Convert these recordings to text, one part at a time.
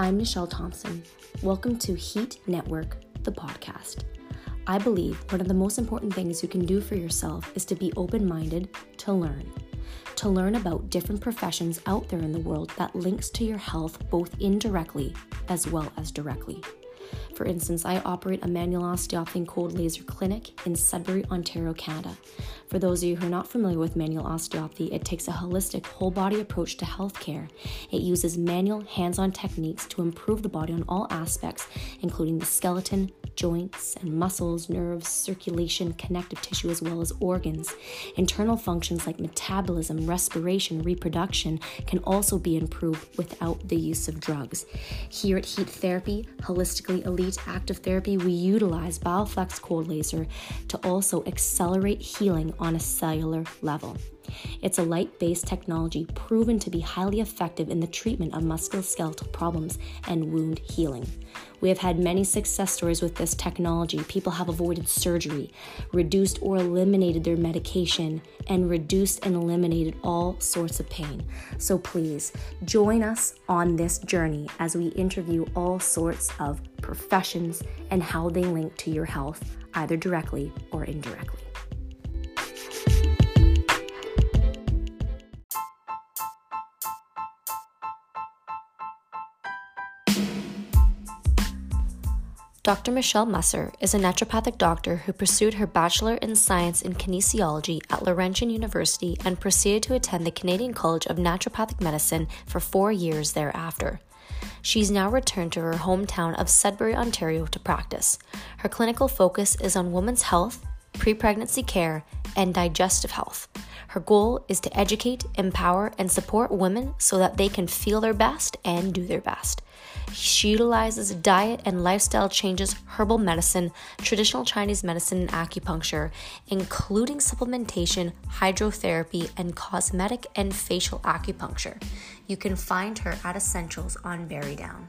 I'm Michelle Thompson. Welcome to Heat Network, the podcast. I believe one of the most important things you can do for yourself is to be open minded to learn. To learn about different professions out there in the world that links to your health both indirectly as well as directly. For instance, I operate a manual osteopathy cold laser clinic in Sudbury, Ontario, Canada. For those of you who are not familiar with manual osteopathy, it takes a holistic, whole body approach to healthcare. It uses manual, hands on techniques to improve the body on all aspects, including the skeleton, joints and muscles, nerves, circulation, connective tissue, as well as organs. Internal functions like metabolism, respiration, reproduction can also be improved without the use of drugs. Here at Heat Therapy, Holistically Elite Active Therapy, we utilize Bioflex Cold Laser to also accelerate healing on a cellular level. It's a light based technology proven to be highly effective in the treatment of musculoskeletal problems and wound healing. We have had many success stories with this technology. People have avoided surgery, reduced or eliminated their medication, and reduced and eliminated all sorts of pain. So please join us on this journey as we interview all sorts of professions and how they link to your health, either directly or indirectly. Dr. Michelle Mussar is a naturopathic doctor who pursued her Bachelor in Science in Kinesiology at Laurentian University and proceeded to attend the Canadian College of Naturopathic Medicine for four years thereafter. She's now returned to her hometown of Sudbury, Ontario to practice. Her clinical focus is on women's health, pre pregnancy care, and digestive health. Her goal is to educate, empower, and support women so that they can feel their best and do their best. She utilizes diet and lifestyle changes, herbal medicine, traditional Chinese medicine, and acupuncture, including supplementation, hydrotherapy, and cosmetic and facial acupuncture. You can find her at Essentials on Barrydowne.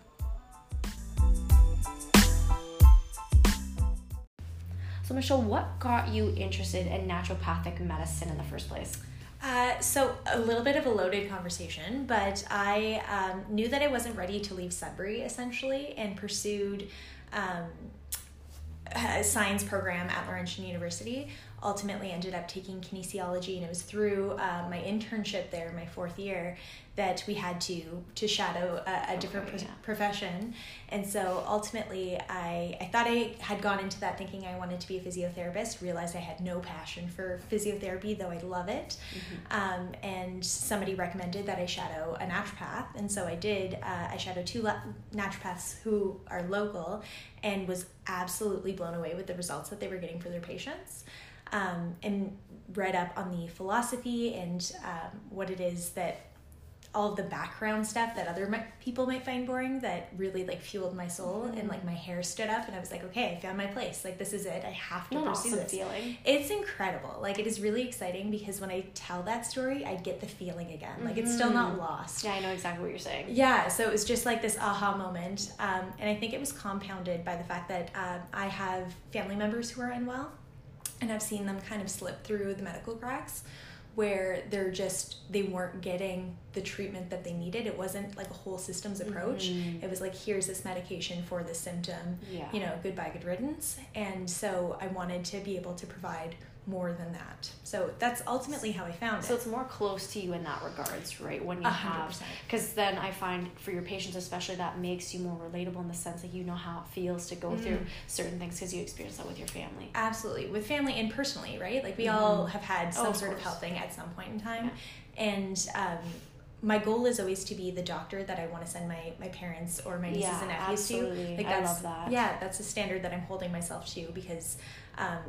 So, Michelle, what got you interested in naturopathic medicine in the first place? Uh, so a little bit of a loaded conversation, but I um, knew that I wasn't ready to leave Sudbury essentially, and pursued um, a science program at Laurentian University. Ultimately, ended up taking kinesiology, and it was through uh, my internship there, my fourth year, that we had to to shadow a, a different okay, yeah. profession and so ultimately I, I thought i had gone into that thinking i wanted to be a physiotherapist realized i had no passion for physiotherapy though i love it mm-hmm. um, and somebody recommended that i shadow a naturopath and so i did uh, i shadowed two la- naturopaths who are local and was absolutely blown away with the results that they were getting for their patients um, and read up on the philosophy and um, what it is that all of the background stuff that other people might find boring that really like fueled my soul mm-hmm. and like my hair stood up and I was like okay I found my place. Like this is it. I have to pursue awesome this. feeling. It's incredible. Like it is really exciting because when I tell that story I get the feeling again. Mm-hmm. like it's still not mm-hmm. lost. Yeah I know exactly what you're saying. Yeah so it was just like this aha moment um, and I think it was compounded by the fact that um, I have family members who are unwell and I've seen them kind of slip through the medical cracks where they're just they weren't getting the treatment that they needed it wasn't like a whole systems approach mm-hmm. it was like here's this medication for this symptom yeah. you know goodbye good riddance and so i wanted to be able to provide more than that. So that's ultimately how I found so it. So it's more close to you in that regards, right? When you 100. have, because then I find for your patients, especially, that makes you more relatable in the sense that you know how it feels to go mm. through certain things because you experience that with your family. Absolutely, with family and personally, right? Like we mm. all have had some oh, sort of health thing at some point in time, yeah. and. Um, my goal is always to be the doctor that I want to send my my parents or my nieces yeah, and nephews absolutely. to. Like that's, I love that. Yeah, that's a standard that I'm holding myself to because um,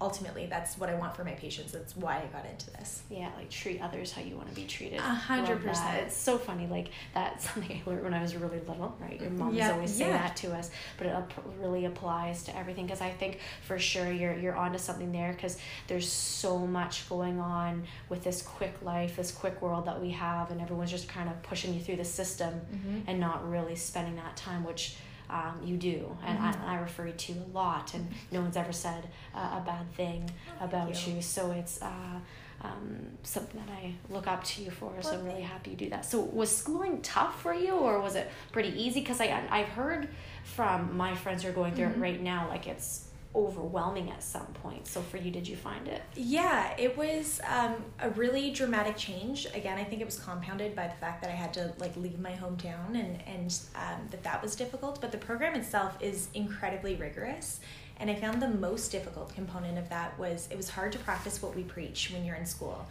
ultimately that's what I want for my patients. That's why I got into this. Yeah, like treat others how you want to be treated. A hundred percent. It's so funny. Like that's something I learned when I was really little. Right, your moms yeah, always yeah. that to us, but it really applies to everything. Because I think for sure you're you're onto something there. Because there's so much going on with this quick life, this quick world that we have, and everyone's just kind of pushing you through the system mm-hmm. and not really spending that time, which um, you do, and mm-hmm. I, I, refer you to a lot, and no one's ever said uh, a bad thing about you. you. So it's uh, um, something that I look up to you for. So I'm really happy you do that. So was schooling tough for you, or was it pretty easy? Because I I've heard from my friends who are going through mm-hmm. it right now, like it's overwhelming at some point. So for you, did you find it? Yeah, it was um, a really dramatic change. Again, I think it was compounded by the fact that I had to like leave my hometown and and um, that that was difficult. But the program itself is incredibly rigorous. And I found the most difficult component of that was it was hard to practice what we preach when you're in school,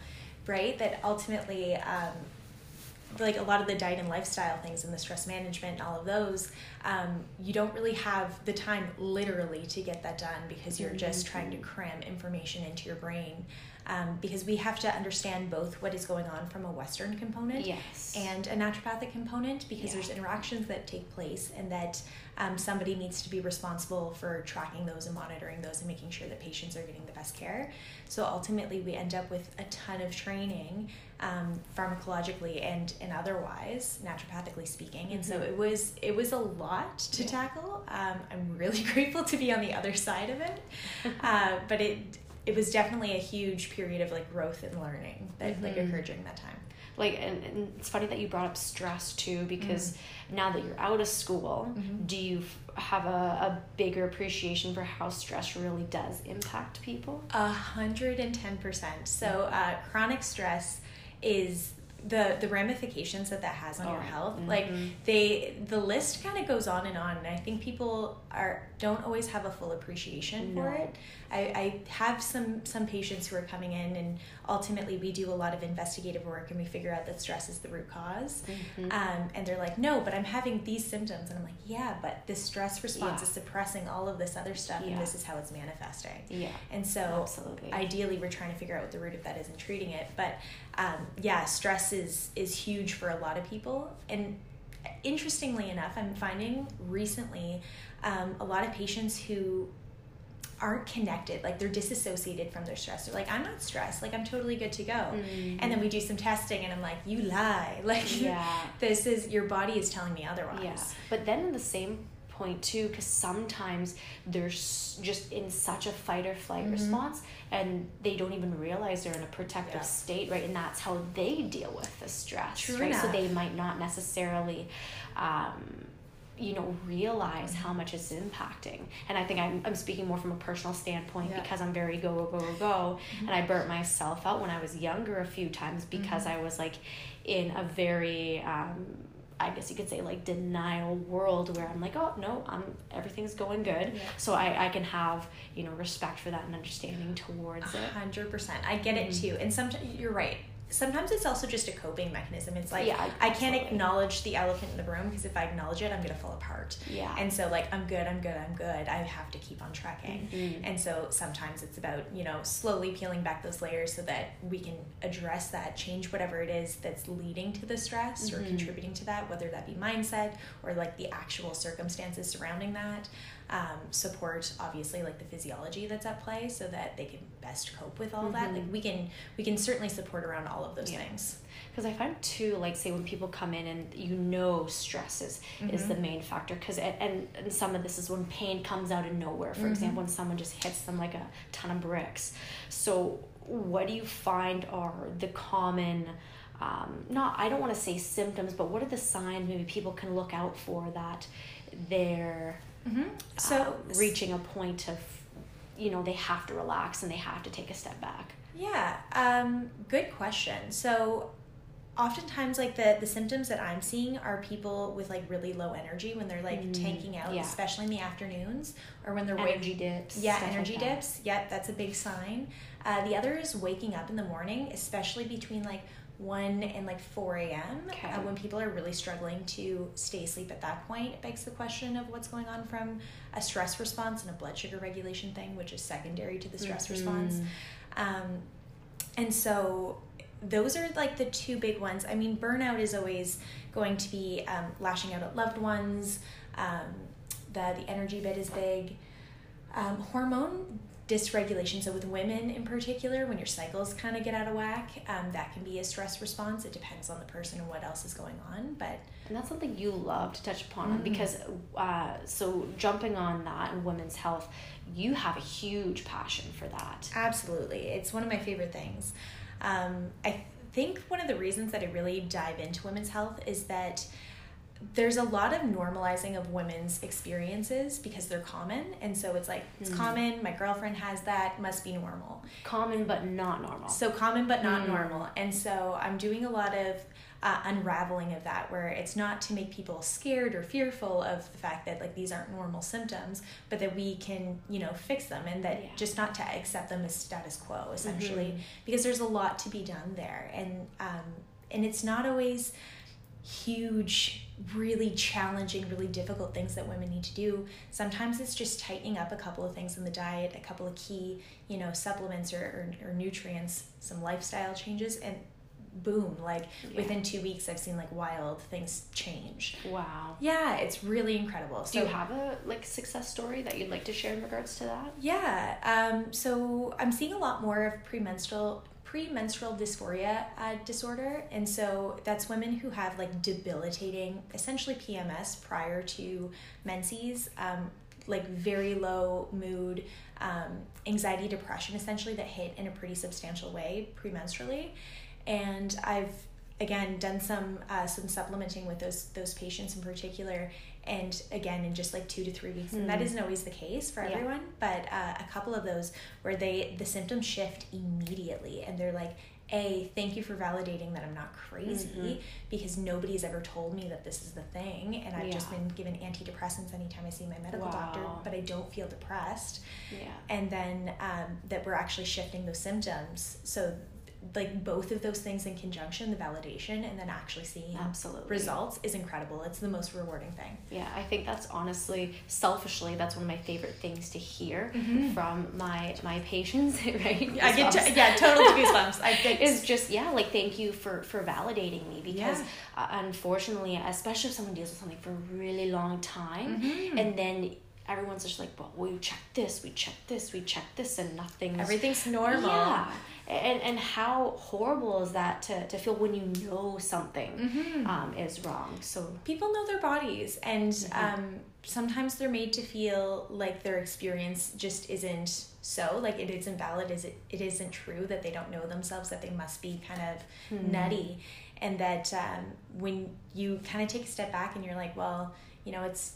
right? That ultimately, um, like a lot of the diet and lifestyle things and the stress management and all of those, um, you don't really have the time literally to get that done because you're just mm-hmm. trying to cram information into your brain um, because we have to understand both what is going on from a Western component yes. and a naturopathic component because yeah. there's interactions that take place and that um, somebody needs to be responsible for tracking those and monitoring those and making sure that patients are getting the best care. So ultimately, we end up with a ton of training um, pharmacologically and and otherwise, naturopathically speaking. And mm-hmm. so it was it was a lot to yeah. tackle. Um, I'm really grateful to be on the other side of it, uh, but it it was definitely a huge period of like growth and learning that mm-hmm. like occurred during that time like and, and, it's funny that you brought up stress too because mm-hmm. now that you're out of school mm-hmm. do you have a, a bigger appreciation for how stress really does impact people a hundred and ten percent so uh, chronic stress is the the ramifications that that has on oh, your health mm-hmm. like they the list kind of goes on and on and i think people are don't always have a full appreciation no. for it I, I have some some patients who are coming in and ultimately we do a lot of investigative work and we figure out that stress is the root because mm-hmm. um, and they're like no but i'm having these symptoms and i'm like yeah but this stress response yeah. is suppressing all of this other stuff yeah. and this is how it's manifesting yeah and so Absolutely. ideally we're trying to figure out what the root of that is and treating it but um, yeah stress is is huge for a lot of people and interestingly enough i'm finding recently um, a lot of patients who aren't connected like they're disassociated from their stress. They're like i'm not stressed. Like i'm totally good to go. Mm-hmm. and then we do some testing and i'm like you lie. Like yeah. this is your body is telling me otherwise. Yeah. But then in the same point too because sometimes they're just in such a fight or flight mm-hmm. response and they don't even realize they're in a protective yeah. state right? And that's how they deal with the stress True right? Enough. so they might not necessarily um, you know realize how much it's impacting and i think i'm, I'm speaking more from a personal standpoint yeah. because i'm very go go go go mm-hmm. and i burnt myself out when i was younger a few times because mm-hmm. i was like in a very um, I guess you could say like denial world where I'm like, oh no, I'm everything's going good. Yeah. So I, I can have, you know, respect for that and understanding towards 100%. it. Hundred percent. I get it mm-hmm. too. And sometimes you're right sometimes it's also just a coping mechanism. It's like yeah, I can't acknowledge the elephant in the room because if I acknowledge it, I'm gonna fall apart. Yeah. And so like I'm good, I'm good, I'm good. I have to keep on tracking. Mm-hmm. And so sometimes it's about you know slowly peeling back those layers so that we can address that, change whatever it is that's leading to the stress mm-hmm. or contributing to that, whether that be mindset or like the actual circumstances surrounding that um, support obviously like the physiology that's at play so that they can best cope with all mm-hmm. that like we can we can certainly support around all of those yeah. things because i find too like say when people come in and you know stress is, mm-hmm. is the mm-hmm. main factor because and, and some of this is when pain comes out of nowhere for mm-hmm. example when someone just hits them like a ton of bricks so what do you find are the common um, not i don't want to say symptoms but what are the signs maybe people can look out for that they're Mm-hmm. So uh, reaching a point of, you know, they have to relax and they have to take a step back. Yeah, um, good question. So oftentimes like the the symptoms that i'm seeing are people with like really low energy when they're like mm, tanking out yeah. especially in the afternoons or when they're energy dips yeah energy like dips yep that's a big sign uh, the other is waking up in the morning especially between like 1 and like 4 a.m. Okay. Uh, when people are really struggling to stay asleep at that point, it begs the question of what's going on from a stress response and a blood sugar regulation thing, which is secondary to the stress mm-hmm. response. Um, and so those are like the two big ones. I mean, burnout is always going to be um, lashing out at loved ones. Um, the the energy bit is big. Um, hormone dysregulation. So with women in particular, when your cycles kind of get out of whack, um, that can be a stress response. It depends on the person and what else is going on. But and that's something you love to touch upon mm-hmm. because uh, so jumping on that and women's health, you have a huge passion for that. Absolutely, it's one of my favorite things. Um, I think one of the reasons that I really dive into women's health is that there's a lot of normalizing of women's experiences because they're common and so it's like it's mm. common my girlfriend has that must be normal common but not normal so common but not mm. normal and so i'm doing a lot of uh, unraveling of that where it's not to make people scared or fearful of the fact that like these aren't normal symptoms but that we can you know fix them and that yeah. just not to accept them as status quo essentially mm-hmm. because there's a lot to be done there and um, and it's not always huge really challenging really difficult things that women need to do. Sometimes it's just tightening up a couple of things in the diet a couple of key you know supplements or, or, or nutrients some lifestyle changes and boom like yeah. within two weeks i've seen like wild things change. Wow. Yeah it's really incredible. So, do you have a like success story that you'd like to share in regards to that? Yeah um so i'm seeing a lot more of premenstrual premenstrual dysphoria uh, disorder and so that's women who have like debilitating essentially pms prior to menses um, like very low mood um, anxiety depression essentially that hit in a pretty substantial way premenstrually. And I've again done some uh, some supplementing with those those patients in particular and again in just like two to three weeks mm. and that hmm. isn't always the case for yeah. everyone but uh, a couple of those where they the symptoms shift immediately and they're like a thank you for validating that i'm not crazy mm-hmm. because nobody's ever told me that this is the thing and i've yeah. just been given antidepressants anytime i see my medical wow. doctor but i don't feel depressed yeah and then um, that we're actually shifting those symptoms so like both of those things in conjunction the validation and then actually seeing absolutely results is incredible it's the most rewarding thing yeah i think that's honestly selfishly that's one of my favorite things to hear mm-hmm. from my my patients right i get to, yeah total goosebumps i get is just yeah like thank you for for validating me because yeah. uh, unfortunately especially if someone deals with something for a really long time mm-hmm. and then everyone's just like, well, we check this, we check this, we check this, and nothing's everything's normal. Yeah, and and how horrible is that to, to feel when you know something mm-hmm. um, is wrong so people know their bodies and mm-hmm. um, sometimes they're made to feel like their experience just isn't so like it isn't valid is it, it isn't true that they don't know themselves that they must be kind of mm-hmm. nutty and that um, when you kind of take a step back and you're like well you know it's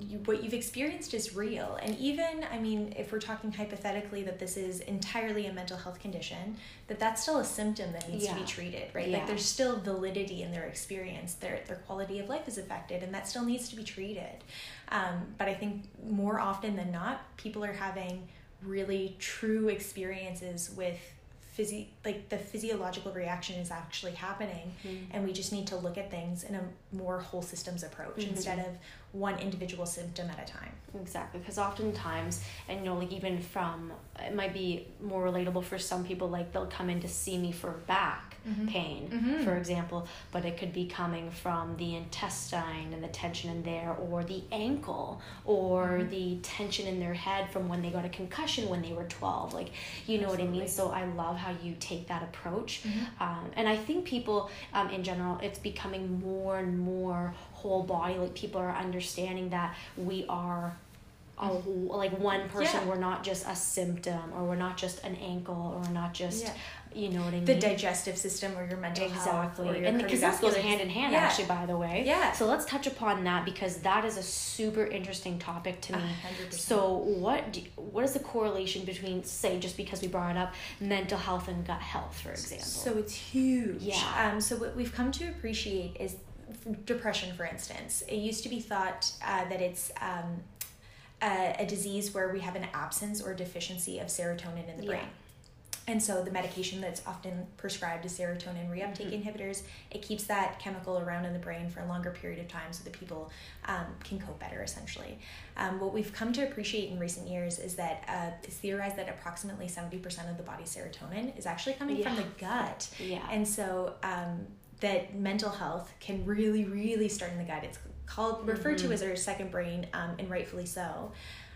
you, what you've experienced is real. And even, I mean, if we're talking hypothetically that this is entirely a mental health condition, that that's still a symptom that needs yeah. to be treated, right? Yeah. Like there's still validity in their experience. Their their quality of life is affected, and that still needs to be treated. Um, but I think more often than not, people are having really true experiences with physi- like the physiological reaction is actually happening mm-hmm. and we just need to look at things in a more whole systems approach mm-hmm. instead of one individual symptom at a time exactly because oftentimes and you know like even from it might be more relatable for some people like they'll come in to see me for back mm-hmm. pain, mm-hmm. for example, but it could be coming from the intestine and the tension in there, or the ankle, or mm-hmm. the tension in their head from when they got a concussion when they were 12. Like, you know Absolutely. what I mean? So I love how you take that approach. Mm-hmm. Um, and I think people um, in general, it's becoming more and more whole body. Like, people are understanding that we are a whole, like one person yeah. we're not just a symptom or we're not just an ankle or we're not just yeah you know what I mean? The digestive system or your mental exactly. health. Exactly. And because that goes hand in hand, yeah. actually, by the way. Yeah. So let's touch upon that because that is a super interesting topic to me. 100%. So what do, what is the correlation between, say, just because we brought it up mental health and gut health, for example? So it's huge. Yeah. Um, so what we've come to appreciate is depression, for instance. It used to be thought uh, that it's um, a, a, disease where we have an absence or deficiency of serotonin in the brain. And so the medication that's often prescribed is serotonin reuptake mm-hmm. inhibitors. It keeps that chemical around in the brain for a longer period of time so that people um, can cope better, essentially. Um, what we've come to appreciate in recent years is that uh, it's theorized that approximately 70% of the body's serotonin is actually coming yeah. from the gut. Yeah. And so um, that mental health can really, really start in the gut. It's called, referred mm-hmm. to as our second brain, um, and rightfully so.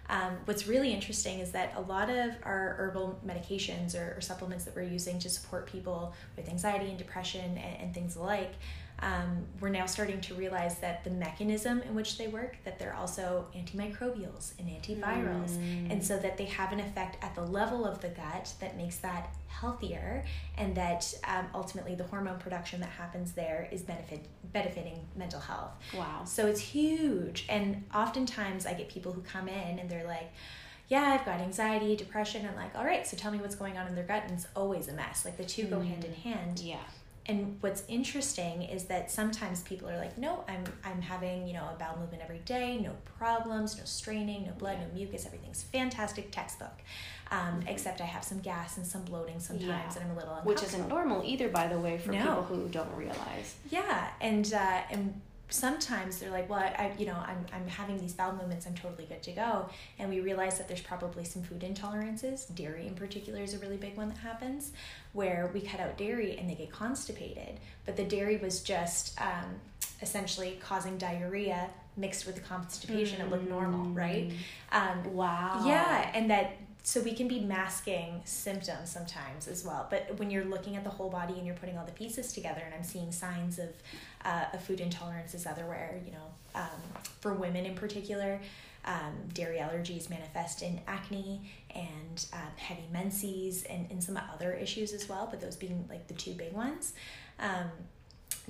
Um, what's really interesting is that a lot of our herbal medications or, or, supplements that we're using to support people with anxiety and depression and, and things like, um, we're now starting to realize that the mechanism in which they work that they're also antimicrobials and antivirals mm. and so that they have an effect at the level of the gut that makes that healthier and that um, ultimately the hormone production that happens there is benefit benefiting mental health wow so it's huge and oftentimes i get people who come in and they're like yeah, I've got anxiety, depression, and like, all right, so tell me what's going on in their gut. And it's always a mess. Like the two mm. go hand in hand. Yeah and what's interesting is that sometimes people are like no i'm i'm having you know a bowel movement every day no problems no straining no blood no mucus everything's fantastic textbook um, mm-hmm. except i have some gas and some bloating sometimes yeah. and i'm a little uncomfortable. which isn't normal either by the way for no. people who don't realize yeah and uh, and sometimes they're like, well, I, I, you know, I'm, I'm having these bowel movements, I'm totally good to go. And we realize that there's probably some food intolerances. Dairy in particular is a really big one that happens where we cut out dairy and they get constipated. But the dairy was just um, essentially causing diarrhea mixed with the constipation. Mm. It looked normal, right? Um, wow. Yeah. And that so we can be masking symptoms sometimes as well. But when you're looking at the whole body and you're putting all the pieces together and i'm seeing signs of uh, a food intolerance is otherwhere you know um, for women in particular um, dairy allergies manifest in acne and um, heavy menses and, and some other issues as well but those being like the two big ones. Um,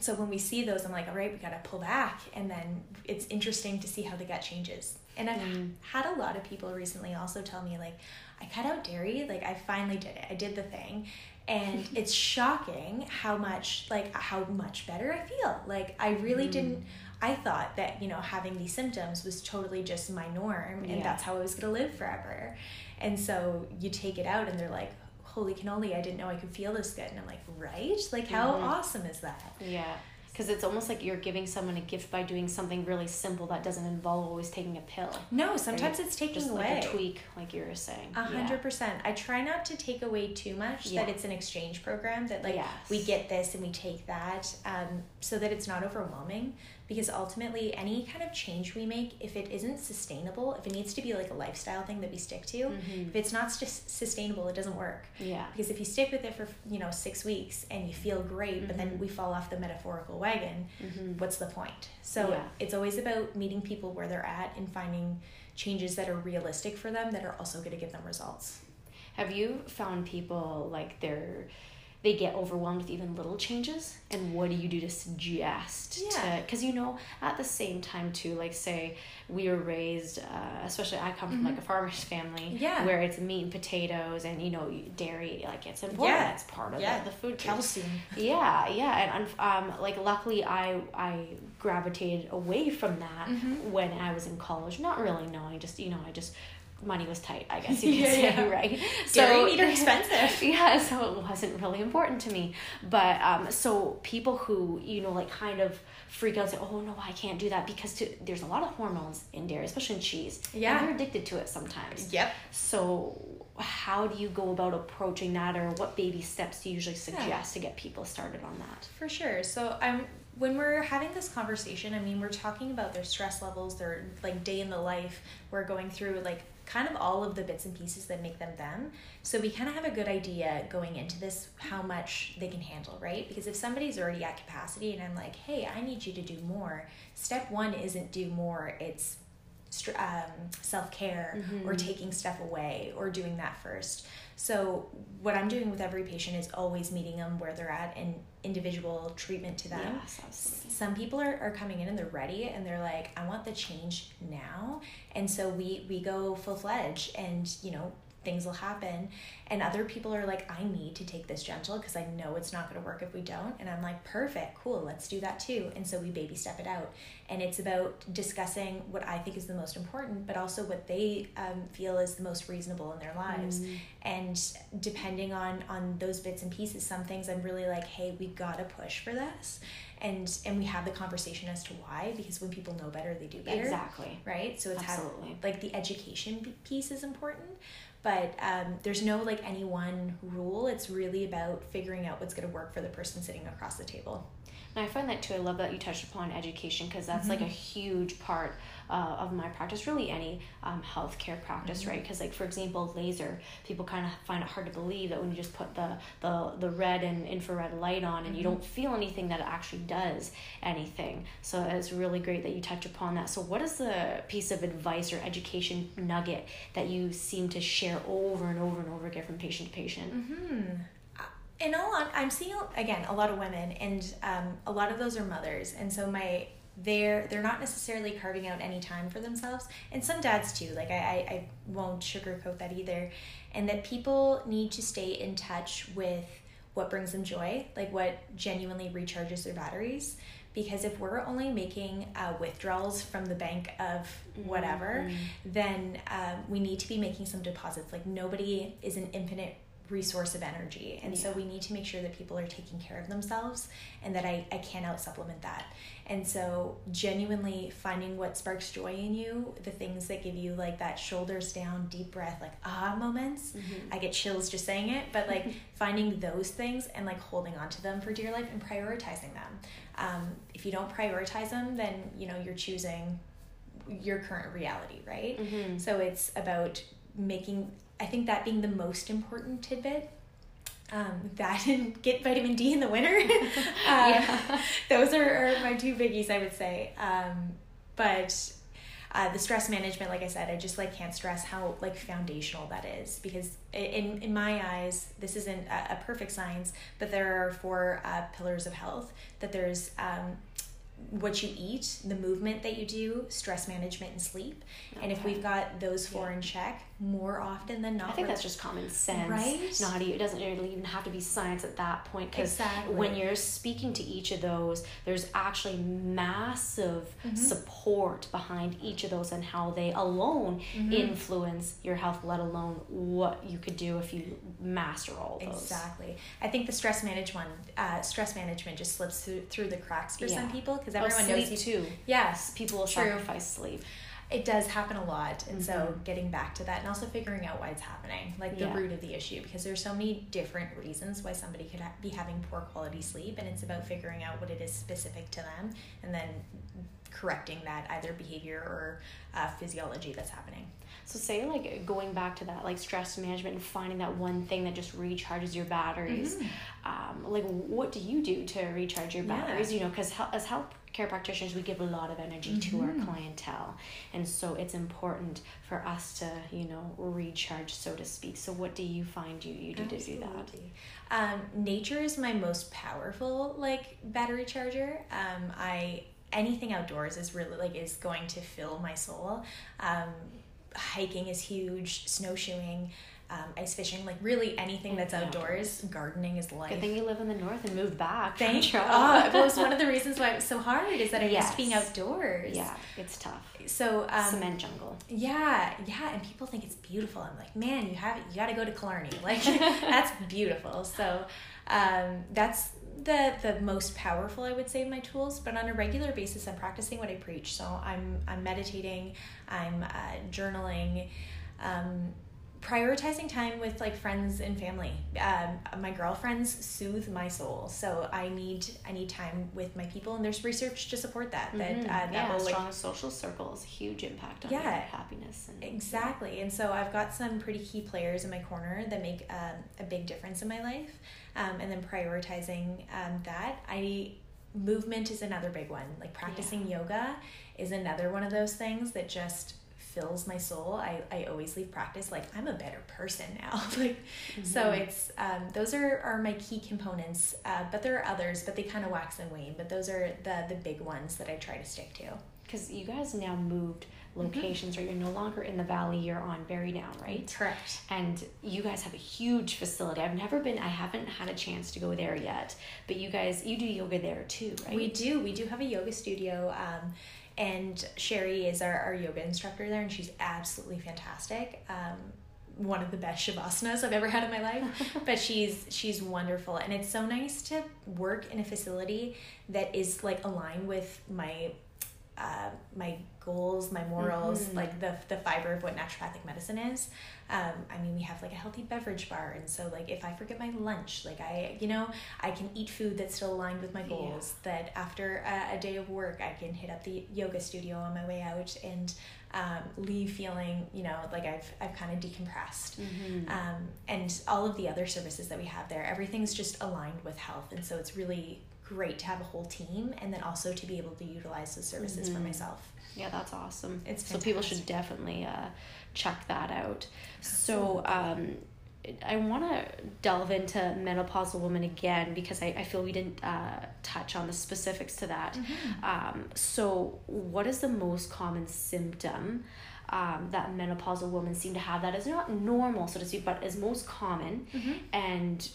so when we see those i'm like all right we got to pull back and then it's interesting to see how the gut changes and i've mm. had a lot of people recently also tell me like I cut out dairy. Like I finally did it. I did the thing. And it's shocking how much like how much better I feel. Like I really mm. didn't I thought that, you know, having these symptoms was totally just my norm and yeah. that's how I was to live forever. And so you take it out and they're like, "Holy cannoli, I didn't know I could feel this good." And I'm like, "Right? Like how mm-hmm. awesome is that?" Yeah because it's almost like you're giving someone a gift by doing something really simple that doesn't involve always taking a pill. No, sometimes it's taking just away like a tweak, like you were saying. A hundred percent. I try not to take away too much. Yeah. That it's an exchange program. That like yes. we get this and we take that, um, so that it's not overwhelming because ultimately any kind of change we make if it isn't sustainable if it needs to be like a lifestyle thing that we stick to mm-hmm. if it's not just sustainable it doesn't work yeah because if you stick with it for you know six weeks and you feel great mm-hmm. but then mm-hmm. we fall off the metaphorical wagon mm-hmm. what's the point so yeah. it's always about meeting people where they're at and finding changes that are realistic for them that are also going to give them results have you found people like they're they get overwhelmed with even little changes and what do you do to suggest yeah. because you know at the same time too like say we were raised uh, especially i come from mm-hmm. like a farmer's family yeah. where it's meat and potatoes and you know dairy like it's important yeah. it's part of yeah. the, the food calcium yeah yeah and um like luckily i i gravitated away from that mm-hmm. when i was in college not really knowing just you know i just money was tight, I guess you could yeah, say, yeah. right? So meat are expensive. yeah, so it wasn't really important to me. But um, so people who you know like kind of freak out and say, "Oh no, I can't do that," because to, there's a lot of hormones in dairy, especially in cheese. Yeah, and they're addicted to it sometimes. Yep. So how do you go about approaching that, or what baby steps do you usually suggest yeah. to get people started on that? For sure. So I'm when we're having this conversation, I mean, we're talking about their stress levels, their like day in the life. We're going through like kind of all of the bits and pieces that make them them. So we kind of have a good idea going into this how much they can handle, right? Because if somebody's already at capacity and I'm like, hey, I need you to do more, step one isn't do more, it's um, self care mm-hmm. or taking stuff away or doing that first. So, what I'm doing with every patient is always meeting them where they're at and individual treatment to them. Yes, absolutely. Some people are, are coming in and they're ready and they're like, I want the change now. And so we, we go full fledged and, you know, things will happen. And other people are like, I need to take this gentle because I know it's not going to work if we don't. And I'm like, perfect, cool, let's do that too. And so we baby step it out. And it's about discussing what I think is the most important, but also what they um, feel is the most reasonable in their lives. Mm. And depending on on those bits and pieces, some things I'm really like, hey, we gotta push for this and and we have the conversation as to why because when people know better they do better. Exactly. Right? So it's Absolutely. Have, like the education piece is important but um, there's no like any one rule. It's really about figuring out what's going to work for the person sitting across the table And I find that too. I love that you touched upon education because that's mm-hmm. like a huge part uh, of my practice, really any um, healthcare practice, mm-hmm. right? Because like for example, laser, people kind of find it hard to believe that when you just put the the, the red and infrared light on and mm-hmm. you don't feel anything, that it actually does anything. So it's really great that you touch upon that. So what is the piece of advice or education nugget that you seem to share over and over and over again from patient to patient? Mm-hmm in all on i'm seeing again a lot of women and um, a lot of those are mothers. And so my they're they're not necessarily carving out any time for themselves. And some dads too like i i, I won't sugarcoat that either. And that people need to stay in touch with what brings them joy like what genuinely recharges their batteries. Because if we're only making uh, withdrawals from the bank of whatever mm-hmm. then uh, we need to be making some deposits. Like nobody is an infinite resource of energy and yeah. so we need to make sure that people are taking care of themselves and that I, I can't out supplement that and so genuinely finding what sparks joy in you the things that give you like that shoulders down deep breath like ah moments mm-hmm. i get chills just saying it but like finding those things and like holding on to them for dear life and prioritizing them um, if you don't prioritize them then you know you're choosing your current reality right mm-hmm. so it's about making I think that being the most important tidbit. Um, that and get vitamin D in the winter. uh. Those are, are, my two biggies, I would say. Um, but uh, the stress management, like I said, I just like can't stress how like foundational that is because in in my eyes, this isn't a, a perfect science, but there are four uh, pillars of health. That there's um, what you eat, the movement that you do, stress management, and sleep. Okay. And if we've got those four yeah. in check, more often than not, I think that's just common sense. Right? Not it doesn't really even have to be science at that point because exactly. when you're speaking to each of those, there's actually massive mm-hmm. support behind each of those and how they alone mm-hmm. influence your health, let alone what you could do if you master all those. Exactly. I think the stress management, uh, stress management just slips through, through the cracks for yeah. some people because everyone oh, knows too. Yes, people will True. sacrifice sleep it does happen a lot and mm-hmm. so getting back to that and also figuring out why it's happening like the yeah. root of the issue because there's so many different reasons why somebody could ha- be having poor quality sleep and it's about figuring out what it is specific to them and then correcting that either behavior or uh, physiology that's happening so say like going back to that like stress management and finding that one thing that just recharges your batteries. Mm-hmm. Um, like what do you do to recharge your batteries? Yeah. You know, because as health care practitioners, we give a lot of energy mm-hmm. to our mm-hmm. clientele, and so it's important for us to you know recharge, so to speak. So what do you find you you do Absolutely. to do that? Um, nature is my most powerful like battery charger. Um, I anything outdoors is really like is going to fill my soul. Um, hiking is huge, snowshoeing, um, ice fishing, like really anything that's outdoors. Gardening is life. Good thing you live in the north and moved back. Thank you. Oh, it was one of the reasons why it was so hard is that I yes. missed being outdoors. Yeah, it's tough. So um, cement jungle. Yeah, yeah, and people think it's beautiful. I'm like, man, you have you got to go to Killarney. Like that's beautiful. So um, that's the the most powerful I would say my tools, but on a regular basis I'm practicing what I preach. So I'm I'm meditating, I'm uh, journaling, um, prioritizing time with like friends and family. Um, my girlfriends soothe my soul, so I need I need time with my people, and there's research to support that. Mm-hmm. That uh, that yeah, will, strong like, social circles, huge impact on yeah, happiness. And, exactly, yeah. and so I've got some pretty key players in my corner that make uh, a big difference in my life um, and then prioritizing um, that. I movement is another big one. Like practicing yeah. yoga is another one of those things that just fills my soul. I, I always leave practice like I'm a better person now. like mm-hmm. so it's um, those are, are my key components. Uh, but there are others, but they kind of wax and wane. But those are the the big ones that I try to stick to. Because you guys now moved Mm-hmm. locations, mm-hmm. right? You're no longer in the valley, you're on Barrydowne, right? Correct. And you guys have a huge facility. I've never been, I haven't had a chance to go there yet, but you guys, you do yoga there too, right? We do. We do have a yoga studio. Um, and Sherry is our, our yoga instructor there, and she's absolutely fantastic. Um, one of the best shavasanas I've ever had in my life. but she's she's wonderful, and it's so nice to work in a facility that is like aligned with my uh, my goals, my morals, Mhm. like the the fiber of what naturopathic medicine is. Um, I mean, we have like a healthy beverage bar, and so like if I forget my lunch, like I, you know, I can eat food that's still aligned with my Yeah. goals. That after a, a day of work, I can hit up the yoga studio on my way out and um, leave feeling, you know, like I've I've kind of decompressed. Mhm. Um, and all of the other services that we have there, everything's just aligned with health, and so it's really great to have a whole team, and then also to be able to utilize those services for Mhm. myself. Yeah, that's awesome. It's so people should definitely uh, check that out. So um, I want to delve into menopausal women again because I, I feel we didn't uh, touch on the specifics to that. Mm-hmm. Um, so what is the most common symptom um, that menopausal women seem to have that is not normal, so to speak, but is most common, Mhm. and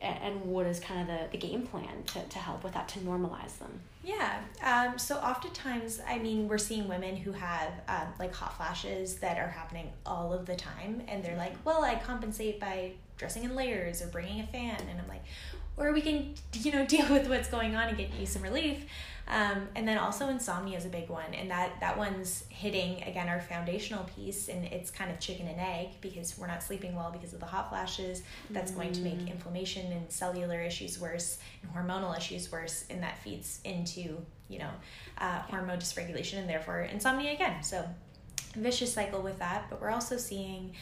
and what is kind of the, the game plan to, to help with that to normalize them? Yeah. Um, so oftentimes, I mean, we're seeing women who have um, like hot flashes that are happening all of the time, and they're like, "Well, I compensate by dressing in layers or bringing a fan," and I'm like, or we can, you know, deal with what's going on and get you some relief. Um, and then also insomnia is a big one, and that that one's hitting again our foundational piece, and it's kind of chicken and egg because we're not sleeping well because of the hot flashes. That's going to make inflammation and cellular issues worse, and hormonal issues worse, and that feeds into you know uh, hormone dysregulation and therefore insomnia again. So vicious cycle with that, but we're also seeing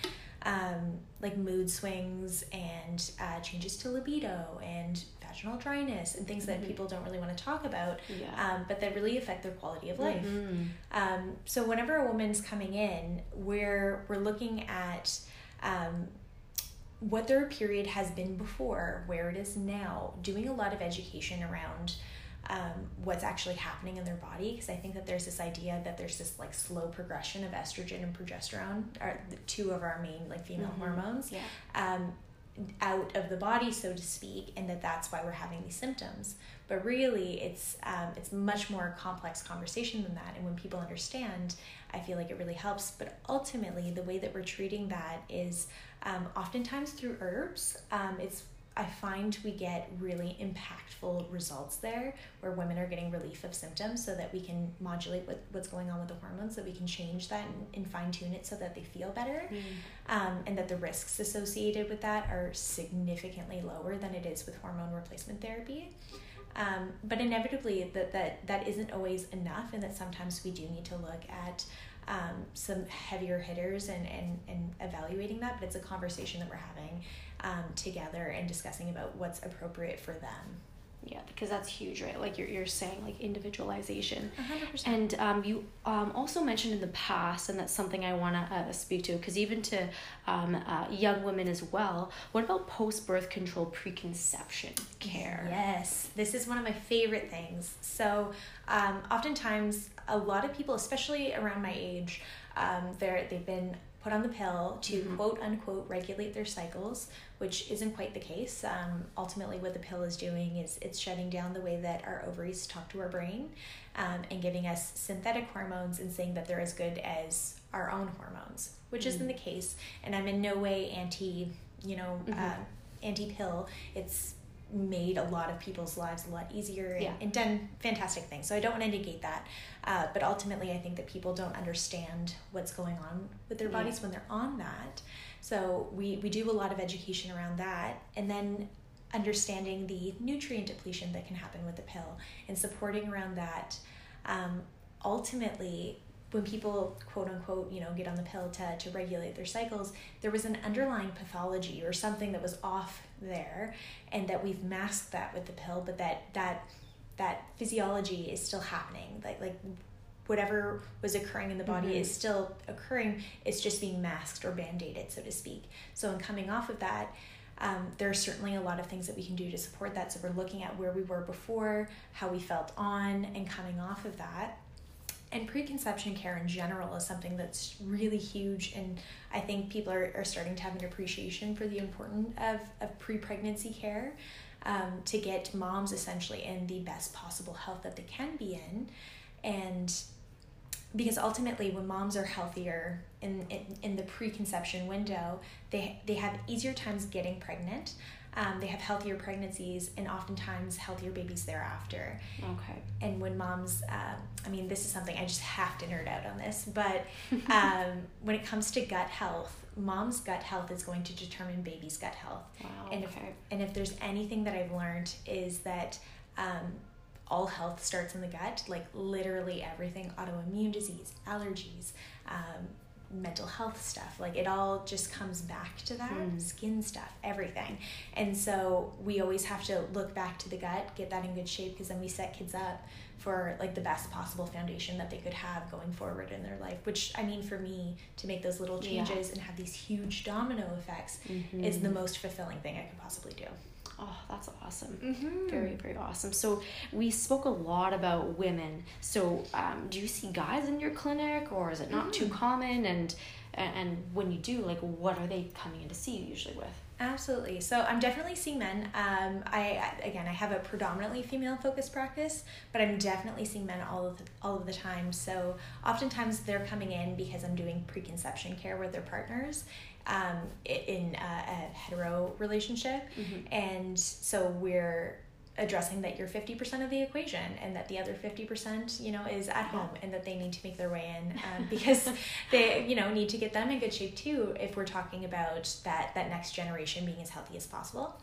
um, like mood swings and uh, changes to libido and vaginal dryness and things that Mhm. people don't really want to talk about, Yeah. um, but that really affect their quality of life. Mhm. Um, so whenever a woman's coming in, we're we're looking at um, what their period has been before, where it is now, doing a lot of education around um, what's actually happening in their body. Because I think that there's this idea that there's this like slow progression of estrogen and progesterone, are the two of our main like female Mhm. hormones Yeah. um, out of the body, so to speak, and that that's why we're having these symptoms. But really, it's um, it's much more complex conversation than that. And when people understand, I feel like it really helps. But ultimately, the way that we're treating that is um, oftentimes through herbs. Um, it's I find we get really impactful results there where women are getting relief of symptoms so that we can modulate what, what's going on with the hormones, so we can change that and, and fine tune it so that they feel better um, and that the risks associated with that are significantly lower than it is with hormone replacement therapy. Um, but inevitably, that, that that isn't always enough, and that sometimes we do need to look at um, some heavier hitters and, and, and evaluating that. But it's a conversation that we're having um, together and discussing about what's appropriate for them. Yeah, because that's huge, right? Like you're, you're saying, like individualization. 100%. And um, you um, also mentioned in the past, and that's something I want to uh, speak to, because even to um, uh, young women as well, what about post birth control preconception care? Yes, this is one of my favorite things. So, um, oftentimes, a lot of people, especially around my age, um, they're they've been put on the pill to Mhm. quote unquote regulate their cycles, which isn't quite the case. Um, ultimately, what the pill is doing is it's shutting down the way that our ovaries talk to our brain, um, and giving us synthetic hormones and saying that they're as good as our own hormones, which isn't the case. And I'm in no way anti, you know, Mhm. uh, anti pill. It's made a lot of people's lives a lot easier and, Yeah. and done fantastic things. So I don't want to negate that. Uh, but ultimately, I think that people don't understand what's going on with their Yeah. bodies when they're on that. So we, we do a lot of education around that. And then understanding the nutrient depletion that can happen with the pill and supporting around that. Um, ultimately, when people quote unquote you know get on the pill to, to regulate their cycles there was an underlying pathology or something that was off there and that we've masked that with the pill but that that that physiology is still happening. Like like whatever was occurring in the body Mhm. is still occurring. It's just being masked or band-aided so to speak. So in coming off of that um, there are certainly a lot of things that we can do to support that. So we're looking at where we were before how we felt on and coming off of that and preconception care in general is something that's really huge and i think people are, are starting to have an appreciation for the importance of, of pre-pregnancy care um, to get moms essentially in the best possible health that they can be in. And because ultimately when moms are healthier in, in, in the preconception window they, they have easier times getting pregnant um, they have healthier pregnancies and oftentimes healthier babies thereafter. Okay. And when moms, um, I mean, this is something I just have to nerd out on this, but um, when it comes to gut health, mom's gut health is going to determine baby's gut health. Wow. And okay. if and if there's anything that I've learned is that um, all health starts in the gut, like literally everything, autoimmune disease, allergies, um, mental health stuff like it all just comes back to that Hmm. skin stuff everything and so we always have to look back to the gut get that in good shape because then we set kids up for like the best possible foundation that they could have going forward in their life which i mean for me to make those little Yeah. changes and have these huge domino effects Mhm. is the most fulfilling thing i could possibly do Oh, that's awesome. mm-hmm. Very, very awesome. So we spoke a lot about women. So um, do you see guys in your clinic, or is it not too common? And and when you do, like, what are they coming in to see you usually with? Absolutely. So I'm definitely seeing men. Um, I again, I have a predominantly female focused practice, but I'm definitely seeing men all of the, all of the time. So oftentimes they're coming in because I'm doing preconception care with their partners, um, in a, a hetero relationship, and so we're addressing that you're 50% of the equation and that the other 50% you know is at home and that they need to make their way in um, because they you know need to get them in good shape too if we're talking about that that next generation being as healthy as possible.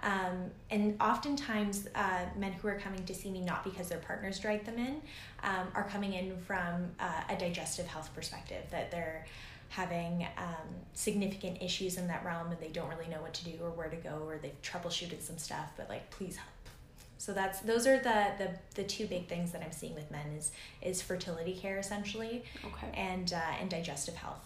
Um, and oftentimes uh, men who are coming to see me not because their partners drag them in um, are coming in from uh, a digestive health perspective that they're having um, significant issues in that realm and they don't really know what to do or where to go or they've troubleshooted some stuff but like please help so that's those are the the, the two big things that i'm seeing with men is is fertility care essentially Okay. and uh, and digestive health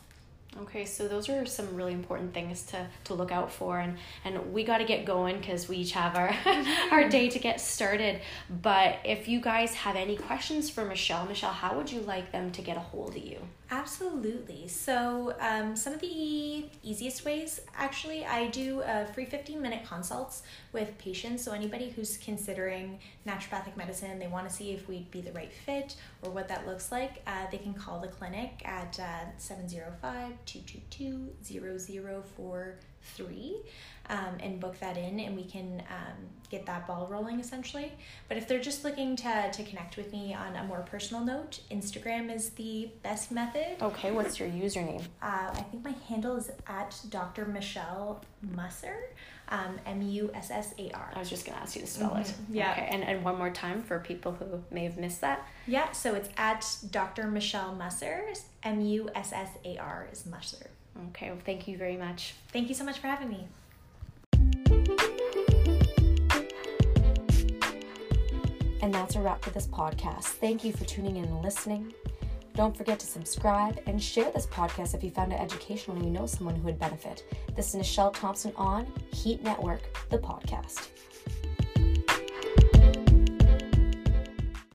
Okay, so those are some really important things to, to look out for, and, and we got to get going because we each have our our day to get started. But if you guys have any questions for Michelle, Michelle, how would you like them to get a hold of you? Absolutely. So, um, some of the easiest ways, actually, I do uh, free 15 minute consults with patients. So, anybody who's considering naturopathic medicine, they want to see if we'd be the right fit or what that looks like, uh, they can call the clinic at uh, 705 222 0043 um, and book that in, and we can um, get that ball rolling essentially. But if they're just looking to, to connect with me on a more personal note, Instagram is the best method. Okay, what's your username? Uh, I think my handle is at Dr. Michelle Mussar, um, M U S S A R. I was just gonna ask you to spell it. Mhm, yeah. Okay, and, and one more time for people who may have missed that. Yeah, so it's at Dr. Michelle Mussar, M U S S A R is Mussar. Okay, well, thank you very much. Thank you so much for having me. And that's a wrap for this podcast. Thank you for tuning in and listening. Don't forget to subscribe and share this podcast if you found it educational and you know someone who would benefit. This is Michelle Thompson on Heat Network, the podcast.